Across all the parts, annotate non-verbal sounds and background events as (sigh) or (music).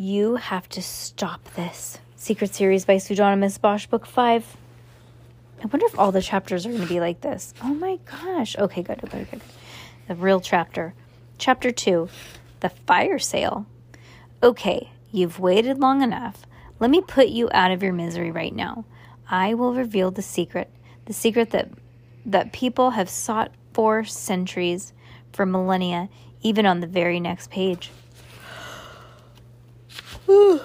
You have to stop this. Secret Series by Pseudonymous Bosch, Book 5. I wonder if all the chapters are going to be like this. Oh my gosh. Okay, good, good, good. The real chapter. Chapter 2 The Fire Sale. Okay, you've waited long enough. Let me put you out of your misery right now. I will reveal the secret, the secret that that people have sought for centuries, for millennia, even on the very next page. (sighs)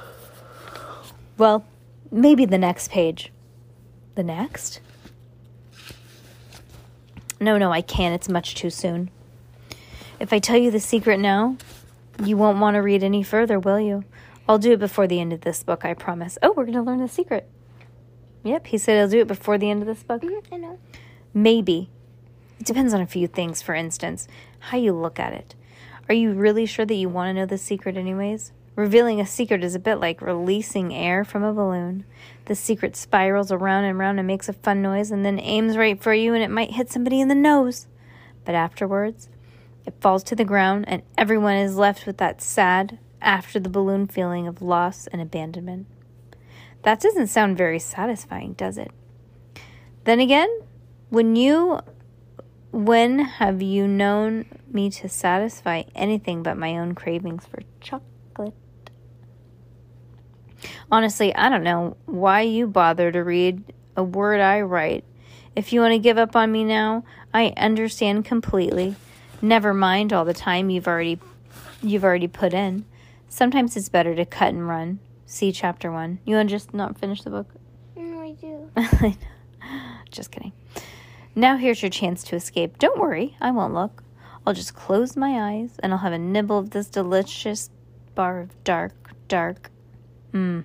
well, maybe the next page. The next? No, no, I can't. It's much too soon. If I tell you the secret now, you won't want to read any further, will you? I'll do it before the end of this book, I promise. Oh, we're going to learn the secret. Yep, he said he'll do it before the end of this book. Mm-hmm, I know. Maybe. It depends on a few things, for instance, how you look at it. Are you really sure that you want to know the secret, anyways? Revealing a secret is a bit like releasing air from a balloon. The secret spirals around and around and makes a fun noise and then aims right for you and it might hit somebody in the nose. But afterwards, it falls to the ground and everyone is left with that sad, after the balloon feeling of loss and abandonment. That doesn't sound very satisfying, does it? Then again, when you when have you known me to satisfy anything but my own cravings for chocolate? Honestly, I don't know why you bother to read a word I write. If you want to give up on me now, I understand completely. Never mind all the time you've already you've already put in. Sometimes it's better to cut and run. See chapter 1. You want to just not finish the book? No, I do. (laughs) just kidding. Now here's your chance to escape. Don't worry, I won't look. I'll just close my eyes and I'll have a nibble of this delicious bar of dark, dark. Hmm.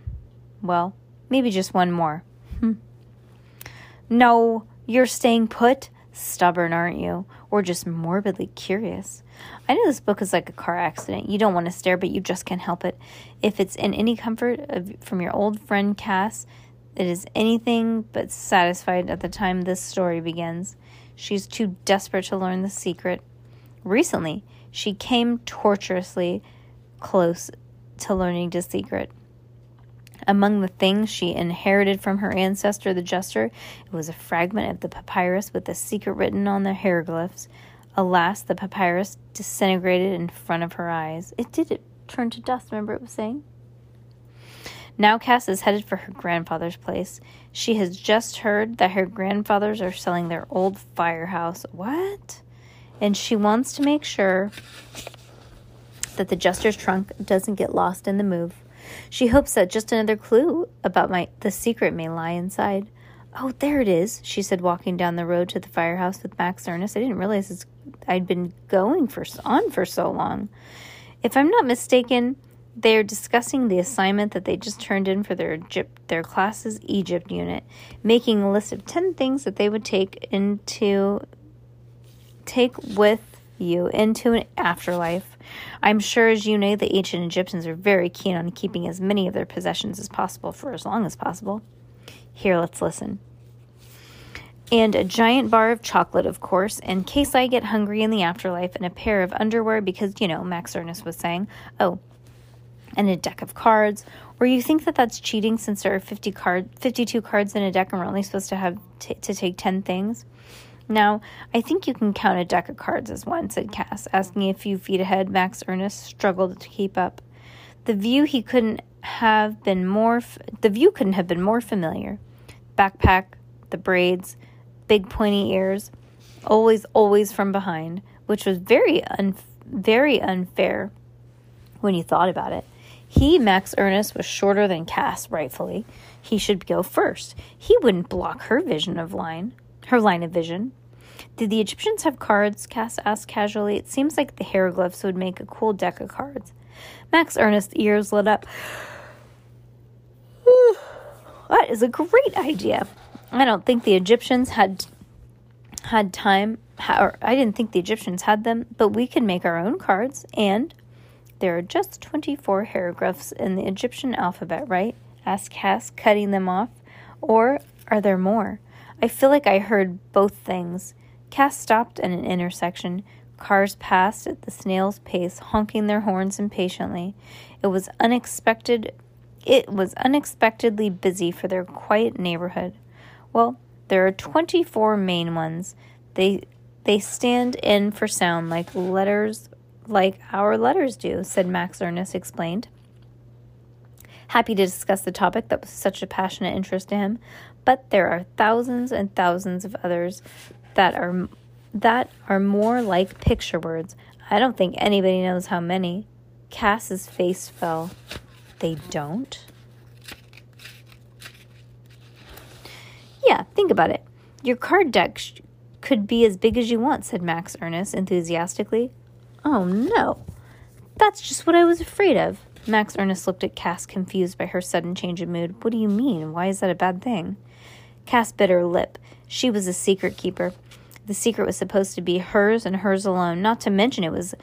Well, maybe just one more. Hmm. No, you're staying put? Stubborn, aren't you? Or just morbidly curious? I know this book is like a car accident. You don't want to stare, but you just can't help it. If it's in any comfort of, from your old friend Cass, it is anything but satisfied at the time this story begins. She's too desperate to learn the secret. Recently, she came tortuously close to learning the secret. Among the things she inherited from her ancestor, the jester, it was a fragment of the papyrus with the secret written on the hieroglyphs. Alas, the papyrus disintegrated in front of her eyes. It did it turn to dust, remember it was saying? Now Cass is headed for her grandfather's place. She has just heard that her grandfathers are selling their old firehouse. What? And she wants to make sure that the jester's trunk doesn't get lost in the move. She hopes that just another clue about my the secret may lie inside. Oh, there it is, she said, walking down the road to the firehouse with Max Ernest. I didn't realize I'd been going for on for so long. If I'm not mistaken, they are discussing the assignment that they just turned in for their Egypt, their class's Egypt unit, making a list of ten things that they would take into take with you into an afterlife. I'm sure, as you know, the ancient Egyptians are very keen on keeping as many of their possessions as possible for as long as possible. Here, let's listen. And a giant bar of chocolate, of course, in case I get hungry in the afterlife, and a pair of underwear because, you know, Max Ernest was saying, oh, and a deck of cards. Or you think that that's cheating since there are 50 card, 52 cards in a deck and we're only supposed to have t- to take 10 things? Now, I think you can count a deck of cards as one, said Cass, asking a few feet ahead. Max Ernest struggled to keep up. The view he couldn't have been more f- the view couldn't have been more familiar. Backpack, the braids, big pointy ears, always always from behind, which was very un- very unfair when you thought about it. He, Max Ernest, was shorter than Cass, rightfully. He should go first. He wouldn't block her vision of line, her line of vision. Did the Egyptians have cards? Cass asked casually. It seems like the hieroglyphs would make a cool deck of cards. Max Ernest's ears lit up. (sighs) that is a great idea. I don't think the Egyptians had had time, or I didn't think the Egyptians had them, but we can make our own cards, and there are just 24 hieroglyphs in the Egyptian alphabet, right? asked Cass, cutting them off. Or are there more? I feel like I heard both things. Cass stopped at an intersection. Cars passed at the snail's pace, honking their horns impatiently. It was unexpected. It was unexpectedly busy for their quiet neighborhood. Well, there are 24 main ones. They they stand in for sound like letters like our letters do, said Max Ernest explained. Happy to discuss the topic that was such a passionate interest to him, but there are thousands and thousands of others that are that are more like picture words. I don't think anybody knows how many. Cass's face fell. They don't? Yeah, think about it. Your card deck could be as big as you want, said Max Ernest enthusiastically. Oh no. That's just what I was afraid of. Max Ernest looked at Cass, confused by her sudden change of mood. What do you mean? Why is that a bad thing? Cass bit her lip. She was a secret keeper. The secret was supposed to be hers and hers alone, not to mention it was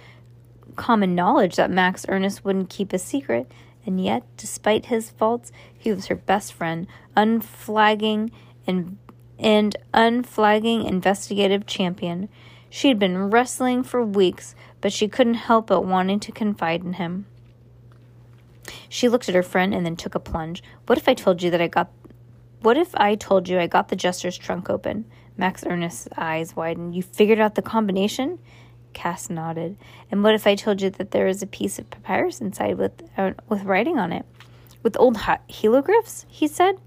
common knowledge that Max Ernest wouldn't keep a secret. And yet, despite his faults, he was her best friend, unflagging and, and unflagging investigative champion. She had been wrestling for weeks, but she couldn't help but wanting to confide in him. She looked at her friend and then took a plunge. What if I told you that I got what if I told you I got the jester's trunk open? Max Ernest's eyes widened. You figured out the combination? Cass nodded. And what if I told you that there is a piece of papyrus inside with uh, with writing on it, with old hieroglyphs? He said.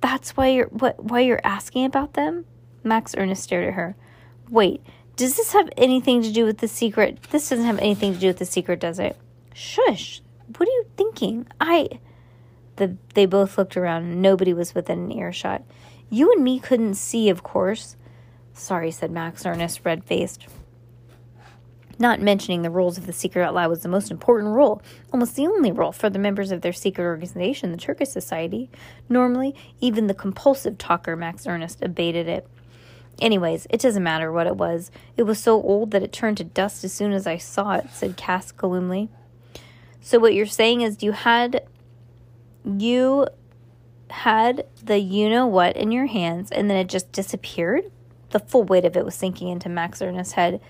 That's why you're what why you're asking about them? Max Ernest stared at her. Wait, does this have anything to do with the secret? This doesn't have anything to do with the secret, does it? Shush. What are you thinking? I the, they both looked around. Nobody was within an earshot. You and me couldn't see, of course. Sorry, said Max Ernest, red faced. Not mentioning the rules of the secret out loud was the most important rule, almost the only rule for the members of their secret organization, the Terces Society. Normally, even the compulsive talker, Max Ernest, abated it. Anyways, it doesn't matter what it was. It was so old that it turned to dust as soon as I saw it, said Cass gloomily. So what you're saying is you had you had the you know what in your hands and then it just disappeared. The full weight of it was sinking into Max Ernest's head.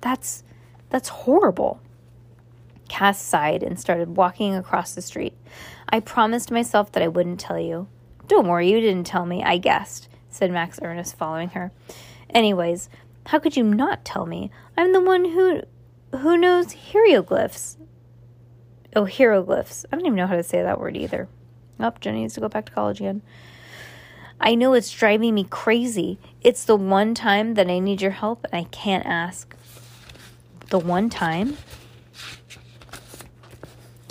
That's that's horrible. Cass sighed and started walking across the street. I promised myself that I wouldn't tell you. Don't worry, you didn't tell me, I guessed, said Max Ernest, following her. Anyways, how could you not tell me? I'm the one who who knows hieroglyphs. Oh, hieroglyphs. I don't even know how to say that word either. Up, oh, Jenny needs to go back to college again. I know it's driving me crazy. It's the one time that I need your help and I can't ask. The one time?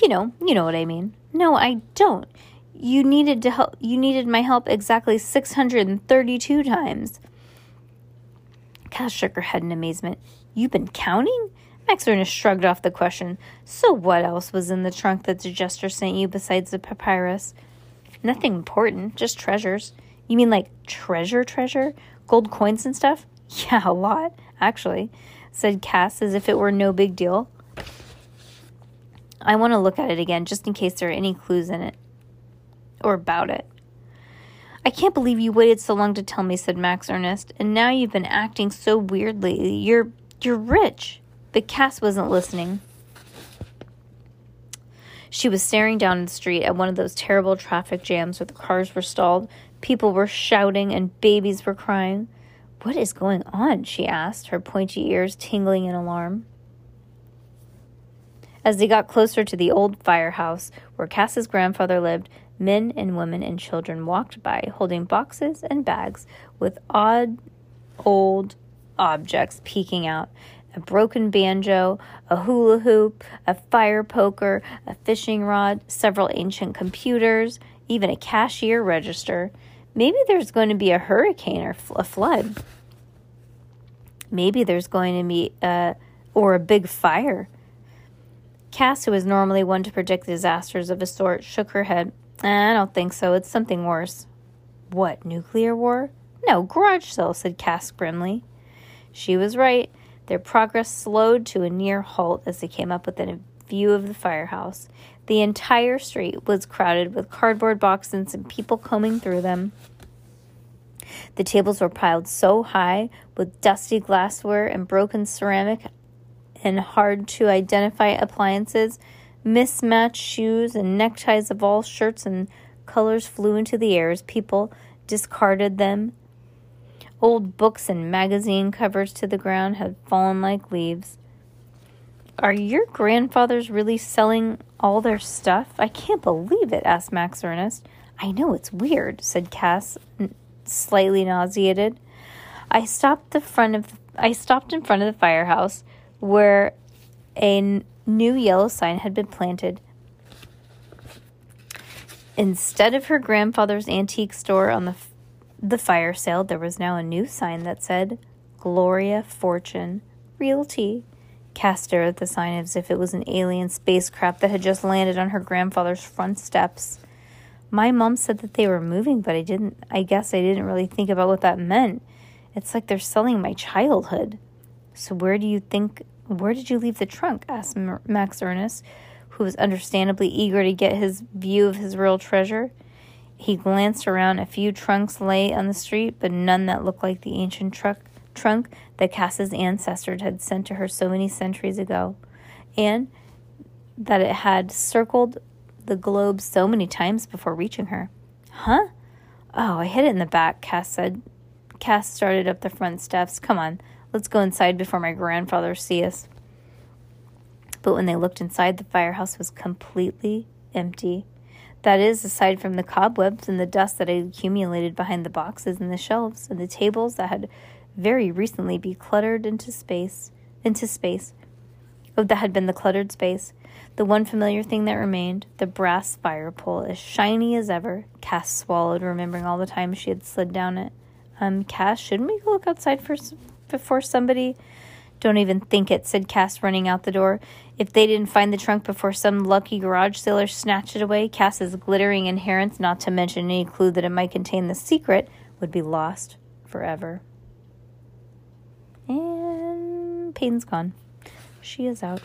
You know, you know what I mean. No, I don't. You needed to help you needed my help exactly 632 times. Cass shook her head in amazement. You've been counting? Max Ernest shrugged off the question. So what else was in the trunk that the jester sent you besides the papyrus? Nothing important, just treasures. You mean like treasure treasure? Gold coins and stuff? (laughs) Yeah, a lot, actually, said Cass as if it were no big deal. I want to look at it again just in case there are any clues in it or about it. I can't believe you waited so long to tell me, said Max Ernest, and now you've been acting so weirdly. You're you're rich. But Cass wasn't listening. She was staring down the street at one of those terrible traffic jams where the cars were stalled, people were shouting, and babies were crying. What is going on? she asked, her pointy ears tingling in alarm. As they got closer to the old firehouse where Cass's grandfather lived, men and women and children walked by holding boxes and bags with odd old objects peeking out a broken banjo, a hula hoop, a fire poker, a fishing rod, several ancient computers, even a cashier register. Maybe there's going to be a hurricane or a flood. Maybe there's going to be a or a big fire. Cass, who was normally one to predict disasters of a sort, shook her head. Eh, I don't think so. It's something worse. What, nuclear war? No, garage sale, said Cass grimly. She was right. Their progress slowed to a near halt as they came up within view of the firehouse. The entire street was crowded with cardboard boxes and people combing through them. The tables were piled so high with dusty glassware and broken ceramic and hard to identify appliances, mismatched shoes and neckties of all shirts and colors flew into the air as people discarded them. Old books and magazine covers to the ground had fallen like leaves. Are your grandfathers really selling all their stuff? I can't believe it, asked Max Ernest. I know it's weird, said Cass, slightly nauseated. I stopped the front of the, I stopped in front of the firehouse where a n- new yellow sign had been planted. Instead of her grandfather's antique store on the the fire sale, there was now a new sign that said Gloria Fortune Realty. Cass stared at the sign as if it was an alien spacecraft that had just landed on her grandfather's front steps. My mom said that they were moving, but I didn't. I guess I didn't really think about what that meant. It's like they're selling my childhood. So where do you think? Where did you leave the trunk? asked Max Ernest, who was understandably eager to get his view of his real treasure. He glanced around. A few trunks lay on the street, but none that looked like the ancient truck trunk that Cass's ancestors had sent to her so many centuries ago, and that it had circled the globe so many times before reaching her. Huh? Oh, I hid it in the back, Cass said. Cass started up the front steps. Come on, let's go inside before my grandfather sees us. But when they looked inside, the firehouse was completely empty. That is, aside from the cobwebs and the dust that had accumulated behind the boxes and the shelves and the tables that had very recently be cluttered into space into space. Oh, that had been the cluttered space. The one familiar thing that remained, the brass fire pole, as shiny as ever. Cass swallowed, remembering all the times she had slid down it. Um, Cass, shouldn't we look outside for before somebody? Don't even think it, said Cass, running out the door. If they didn't find the trunk before some lucky garage sailor snatched it away, Cass's glittering inheritance, not to mention any clue that it might contain the secret, would be lost forever. And Peyton's gone. She is out.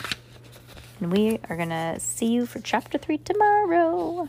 And we are going to see you for chapter three tomorrow.